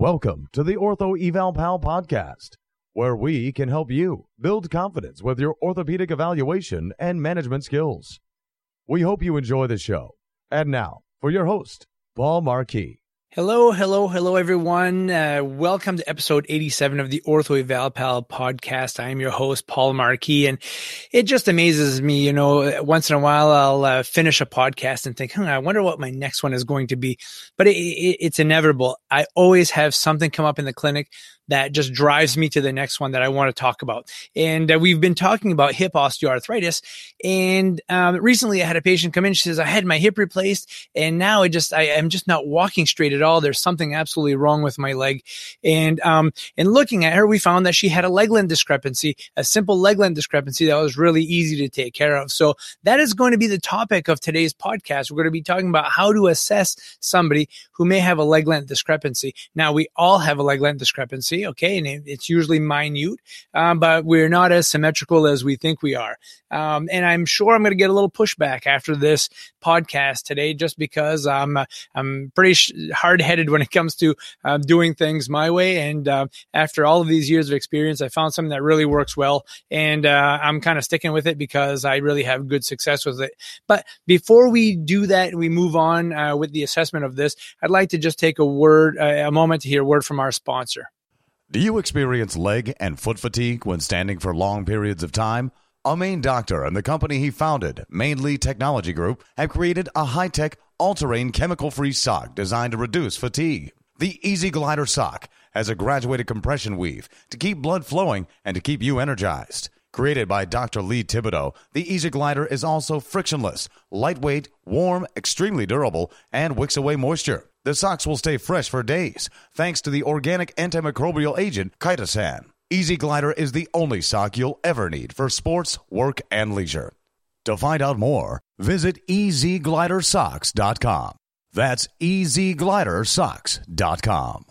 Welcome to the Ortho Eval Pal podcast, where we can help you build confidence with your orthopedic evaluation and management skills. We hope you enjoy the show. And now, for your host, Paul Marquis. Hello, hello, hello, everyone. Uh, welcome to episode 87 of the Ortho Eval Pal podcast. I am your host, Paul Marquis, and it just amazes me. You know, once in a while, I'll uh, finish a podcast and think, hmm, I wonder what my next one is going to be. But it, it, it's inevitable. I always have something come up in the clinic that just drives me to the next one that I want to talk about. And uh, we've been talking about hip osteoarthritis. And um, recently I had a patient come in. She says, I had my hip replaced and now I just, I am just not walking straight at all. There's something absolutely wrong with my leg. And, um, and looking at her, we found that she had a leg length discrepancy, a simple leg length discrepancy that was really easy to take care of. So that is going to be the topic of today's podcast. We're going to be talking about how to assess somebody who may have a leg length discrepancy. Now we all have a leg length discrepancy okay, and it's usually minute, um, but we're not as symmetrical as we think we are. Um, and I'm sure I'm going to get a little pushback after this podcast today, just because I'm uh, I'm pretty sh- hard headed when it comes to uh, doing things my way. And uh, after all of these years of experience, I found something that really works well, and uh, I'm kind of sticking with it because I really have good success with it. But before we do that, we move on uh, with the assessment of this. I'd like to just take a word, a moment to hear a word from our sponsor. Do you experience leg and foot fatigue when standing for long periods of time? A Maine doctor and the company he founded, Mainly Technology Group, have created a high tech, all terrain, chemical free sock designed to reduce fatigue. The Easy Glider sock has a graduated compression weave to keep blood flowing and to keep you energized. Created by Dr. Lee Thibodeau, the Easy Glider is also frictionless, lightweight, warm, extremely durable, and wicks away moisture. The socks will stay fresh for days thanks to the organic antimicrobial agent chitosan. Easy Glider is the only sock you'll ever need for sports, work, and leisure. To find out more, visit easyglidersocks.com. That's easyglidersocks.com.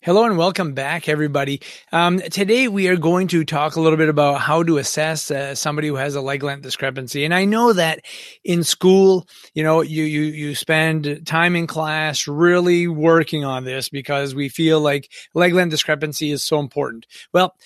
Hello and welcome back, everybody. Um, today we are going to talk a little bit about how to assess uh, somebody who has a leg length discrepancy. And I know that in school, you know, you you you spend time in class really working on this because we feel like leg length discrepancy is so important. Well,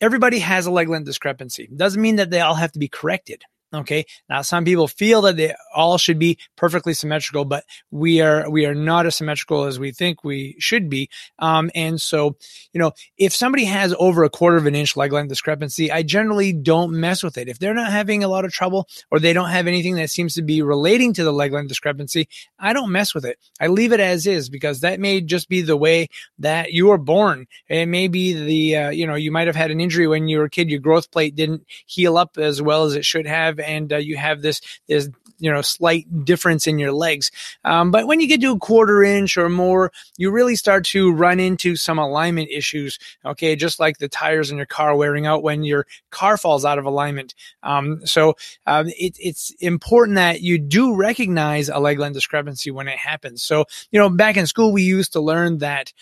everybody has a leg length discrepancy. Doesn't mean that they all have to be corrected. Okay. Now, some people feel that they all should be perfectly symmetrical, but we are, we are not as symmetrical as we think we should be. Um, and so, you know, if somebody has over a quarter of an inch leg length discrepancy, I generally don't mess with it. If they're not having a lot of trouble or they don't have anything that seems to be relating to the leg length discrepancy, I don't mess with it. I leave it as is because that may just be the way that you were born. It may be the, uh, you know, you might have had an injury when you were a kid. Your growth plate didn't heal up as well as it should have and uh, you have this this you know slight difference in your legs. Um, but when you get to a quarter inch or more, you really start to run into some alignment issues. Okay, just like the tires in your car wearing out when your car falls out of alignment. Um, so um, it, it's important that you do recognize a leg length discrepancy when it happens. So you know, back in school, we used to learn that.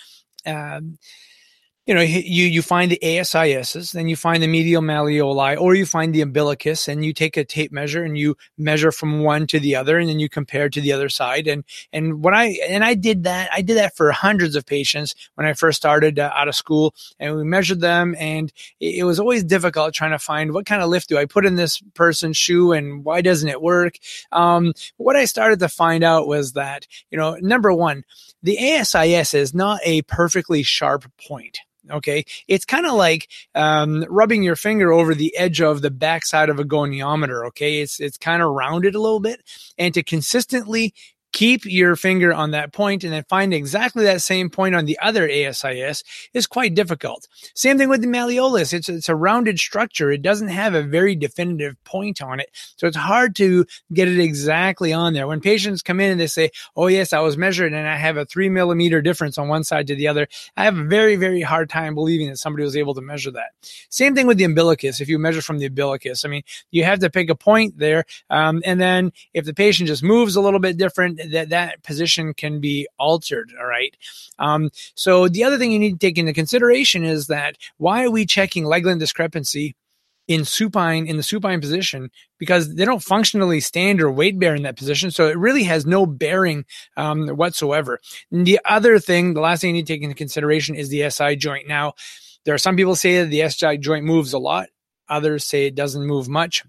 Um, you know, you, you find the ASISs, then you find the medial malleoli, or you find the umbilicus, and you take a tape measure and you measure from one to the other, and then you compare to the other side. And and when I and I did that, I did that for hundreds of patients when I first started uh, out of school, and we measured them, and it, it was always difficult trying to find what kind of lift do I put in this person's shoe, and why doesn't it work? Um, what I started to find out was that you know, number one, the ASIS is not a perfectly sharp point. Okay. It's kind of like um, rubbing your finger over the edge of the backside of a goniometer. Okay. It's, it's kind of rounded a little bit. And to consistently keep your finger on that point and then find exactly that same point on the other ASIS is quite difficult. Same thing with the malleolus. It's, it's a rounded structure. It doesn't have a very definitive point on it. So it's hard to get it exactly on there. When patients come in and they say, Oh, yes, I was measured and I have a three millimeter difference on one side to the other. I have a very, very hard time believing that somebody was able to measure that. Same thing with the umbilicus. If you measure from the umbilicus, I mean, you have to pick a point there. Um, and then if the patient just moves a little bit different, that that position can be altered. All right. Um, so the other thing you need to take into consideration is that why are we checking leg length discrepancy in supine in the supine position because they don't functionally stand or weight bear in that position. So it really has no bearing um, whatsoever. And the other thing, the last thing you need to take into consideration is the SI joint. Now, there are some people say that the SI joint moves a lot. Others say it doesn't move much.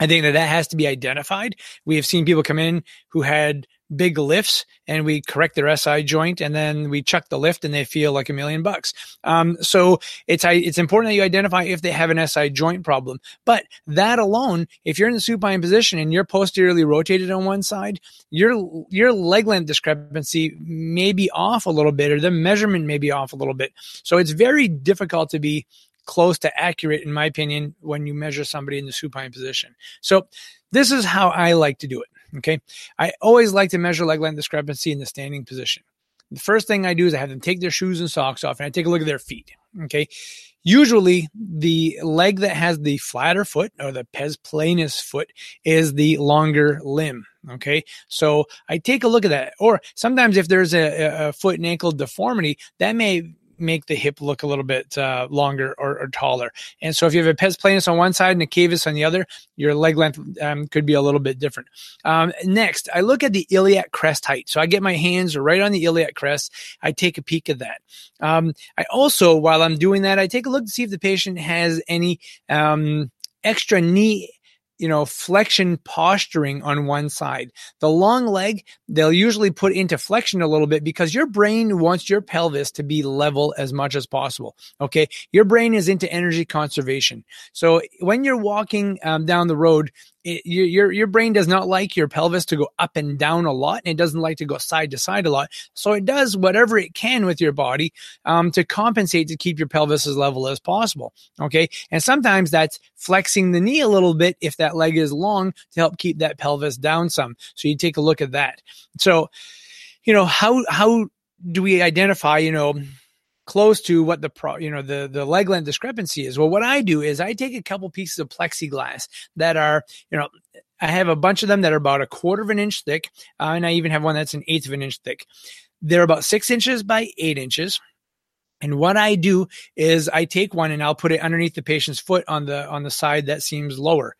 I think that that has to be identified. We have seen people come in who had big lifts and we correct their SI joint and then we chuck the lift and they feel like a million bucks. Um, so it's, it's important that you identify if they have an SI joint problem. But that alone, if you're in the supine position and you're posteriorly rotated on one side, your, your leg length discrepancy may be off a little bit or the measurement may be off a little bit. So it's very difficult to be close to accurate, in my opinion, when you measure somebody in the supine position. So this is how I like to do it. Okay. I always like to measure leg length discrepancy in the standing position. The first thing I do is I have them take their shoes and socks off and I take a look at their feet. Okay. Usually the leg that has the flatter foot or the pes planus foot is the longer limb. Okay. So I take a look at that. Or sometimes if there's a, a foot and ankle deformity, that may make the hip look a little bit uh, longer or, or, taller. And so if you have a pes planus on one side and a cavus on the other, your leg length um, could be a little bit different. Um, next, I look at the iliac crest height. So I get my hands right on the iliac crest. I take a peek at that. Um, I also, while I'm doing that, I take a look to see if the patient has any um, extra knee you know, flexion posturing on one side. The long leg, they'll usually put into flexion a little bit because your brain wants your pelvis to be level as much as possible. Okay. Your brain is into energy conservation. So when you're walking um, down the road, it, your your brain does not like your pelvis to go up and down a lot, and it doesn't like to go side to side a lot. So it does whatever it can with your body um, to compensate to keep your pelvis as level as possible. Okay, and sometimes that's flexing the knee a little bit if that leg is long to help keep that pelvis down some. So you take a look at that. So, you know how how do we identify you know close to what the pro, you know, the, the leg length discrepancy is. Well, what I do is I take a couple pieces of plexiglass that are, you know, I have a bunch of them that are about a quarter of an inch thick. Uh, and I even have one that's an eighth of an inch thick. They're about six inches by eight inches. And what I do is I take one and I'll put it underneath the patient's foot on the, on the side that seems lower.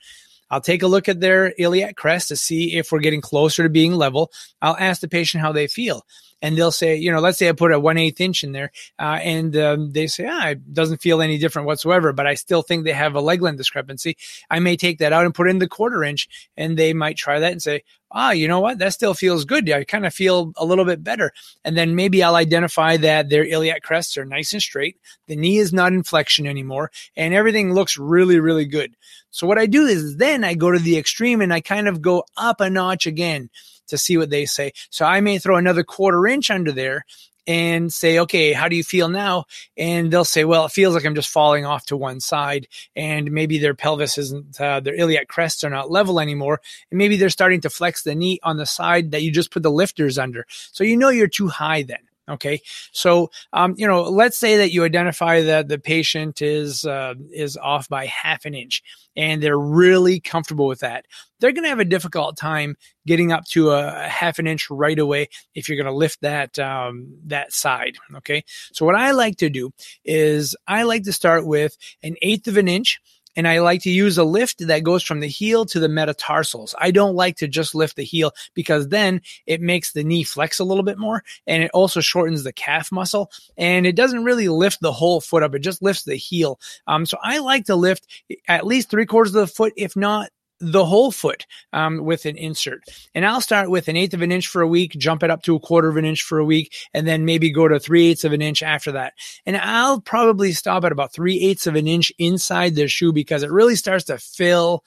I'll take a look at their iliac crest to see if we're getting closer to being level. I'll ask the patient how they feel and they'll say, you know, let's say I put a one eighth inch in there, uh, and um, they say, ah, it doesn't feel any different whatsoever, but I still think they have a leg length discrepancy. I may take that out and put in the quarter inch, and they might try that and say, ah, you know what? That still feels good. I kind of feel a little bit better. And then maybe I'll identify that their iliac crests are nice and straight. The knee is not in flexion anymore and everything looks really, really good. So what I do is then I go to the extreme and I kind of go up a notch again to see what they say. So I may throw another quarter inch under there and say, okay, how do you feel now? And they'll say, well, it feels like I'm just falling off to one side and maybe their pelvis isn't, uh, their iliac crests are not level anymore. And maybe they're starting to flex the knee on the side that you just put the lifters under. So you know you're too high then. Okay, so um, you know, let's say that you identify that the patient is uh, is off by half an inch, and they're really comfortable with that. They're going to have a difficult time getting up to a, half an inch right away if you're going to lift that um, that side. Okay, so what I like to do is I like to start with an eighth of an inch and I like to use a lift that goes from the heel to the metatarsals. I don't like to just lift the heel because then it makes the knee flex a little bit more and it also shortens the calf muscle and it doesn't really lift the whole foot up. It just lifts the heel. Um, so I like to lift at least three quarters of the foot, if not the whole foot um, with an insert. And I'll start with an eighth of an inch for a week, jump it up to a quarter of an inch for a week, and then maybe go to three eighths of an inch after that. And I'll probably stop at about three eighths of an inch inside the shoe because it really starts to fill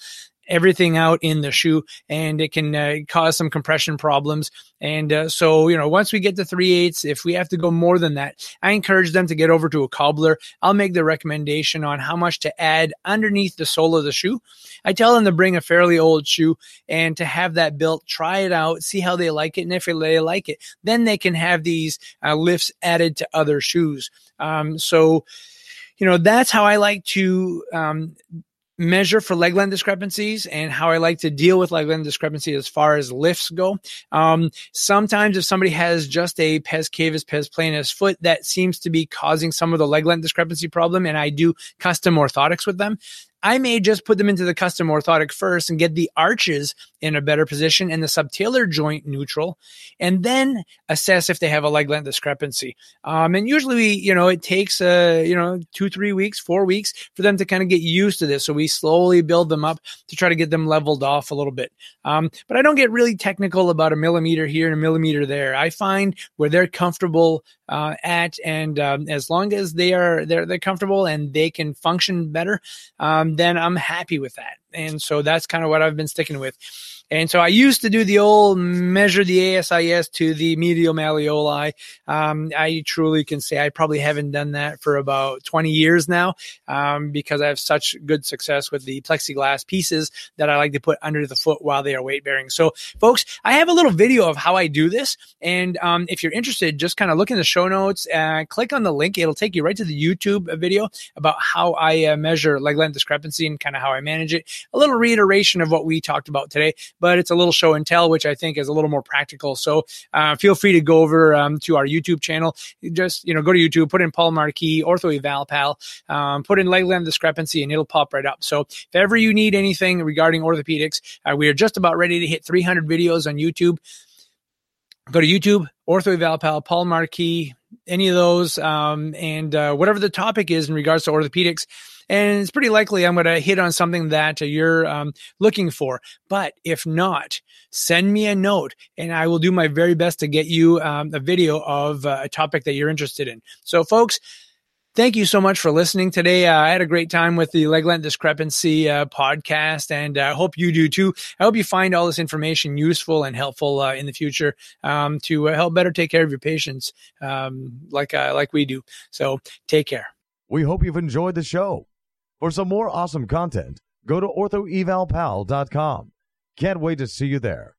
everything out in the shoe and it can uh, cause some compression problems. And uh, so, you know, once we get to three eighths, if we have to go more than that, I encourage them to get over to a cobbler. I'll make the recommendation on how much to add underneath the sole of the shoe. I tell them to bring a fairly old shoe and to have that built, try it out, see how they like it. And if they like it, then they can have these uh, lifts added to other shoes. Um, so, you know, that's how I like to um, measure for leg length discrepancies and how I like to deal with leg length discrepancy as far as lifts go. Um, sometimes if somebody has just a pes cavus, pes planus foot that seems to be causing some of the leg length discrepancy problem, and I do custom orthotics with them, I may just put them into the custom orthotic first and get the arches in a better position and the subtalar joint neutral, and then assess if they have a leg length discrepancy. Um, and usually, we, you know, it takes, uh, you know, two, three weeks, four weeks for them to kind of get used to this. So we slowly build them up to try to get them leveled off a little bit. Um, but I don't get really technical about a millimeter here and a millimeter there. I find where they're comfortable uh, at, and um, as long as they are they're they're comfortable and they can function better, um, then I'm happy with that. And so that's kind of what I've been sticking with. And so I used to do the old measure the ASIS to the medial malleoli. Um, I truly can say I probably haven't done that for about 20 years now um, because I have such good success with the plexiglass pieces that I like to put under the foot while they are weight bearing. So, folks, I have a little video of how I do this. And um, if you're interested, just kind of look in the show notes, uh, click on the link. It'll take you right to the YouTube video about how I uh, measure leg length discrepancy and kind of how I manage it. A little reiteration of what we talked about today but it's a little show and tell, which I think is a little more practical. So uh, feel free to go over um, to our YouTube channel. Just you know, go to YouTube, put in Paul Marquis, Ortho Eval Pal, um, put in leg length discrepancy, and it'll pop right up. So if ever you need anything regarding orthopedics, uh, we are just about ready to hit 300 videos on YouTube. Go to YouTube, Ortho Eval Pal, Paul Marquis, any of those, um, and uh, whatever the topic is in regards to orthopedics and it's pretty likely I'm going to hit on something that you're um, looking for. But if not, send me a note and I will do my very best to get you um, a video of uh, a topic that you're interested in. So, folks, Thank you so much for listening today. Uh, I had a great time with the leg length discrepancy uh, podcast, and I uh, hope you do too. I hope you find all this information useful and helpful uh, in the future um, to help better take care of your patients, um, like uh, like we do. So take care. We hope you've enjoyed the show. For some more awesome content, go to orthoevalpal.com. Can't wait to see you there.